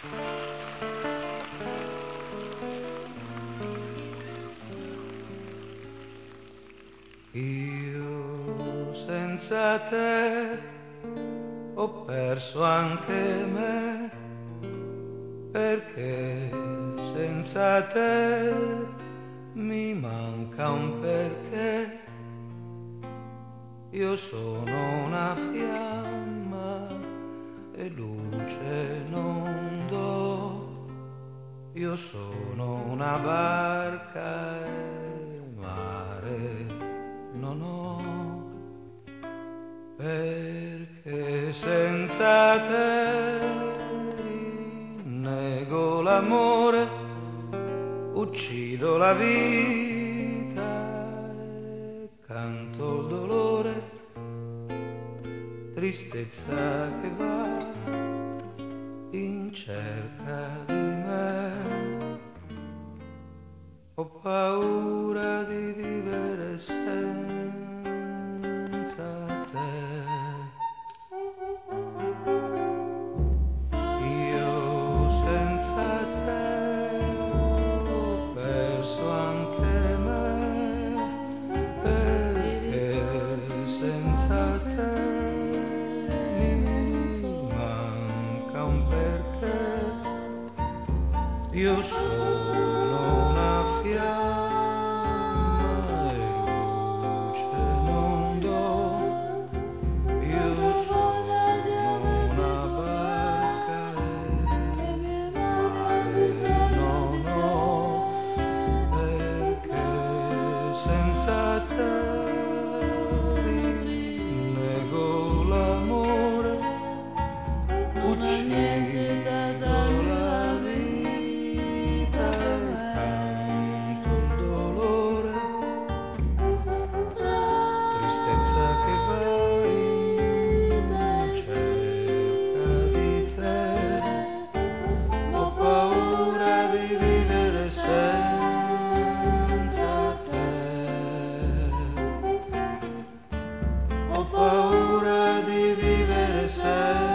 Io senza te ho perso anche me, perché senza te mi manca un perché. Io sono una fiamma io sono una barca e mare non ho, perché senza te rinnego l'amore, uccido la vita canto il dolore, tristezza che va in cerca di Ho paura di vivere senza te. Io senza te ho anche me, senza te mi manca un perché. Io sono senza te nego l'amore, uccido. ho paura di vivere sempre.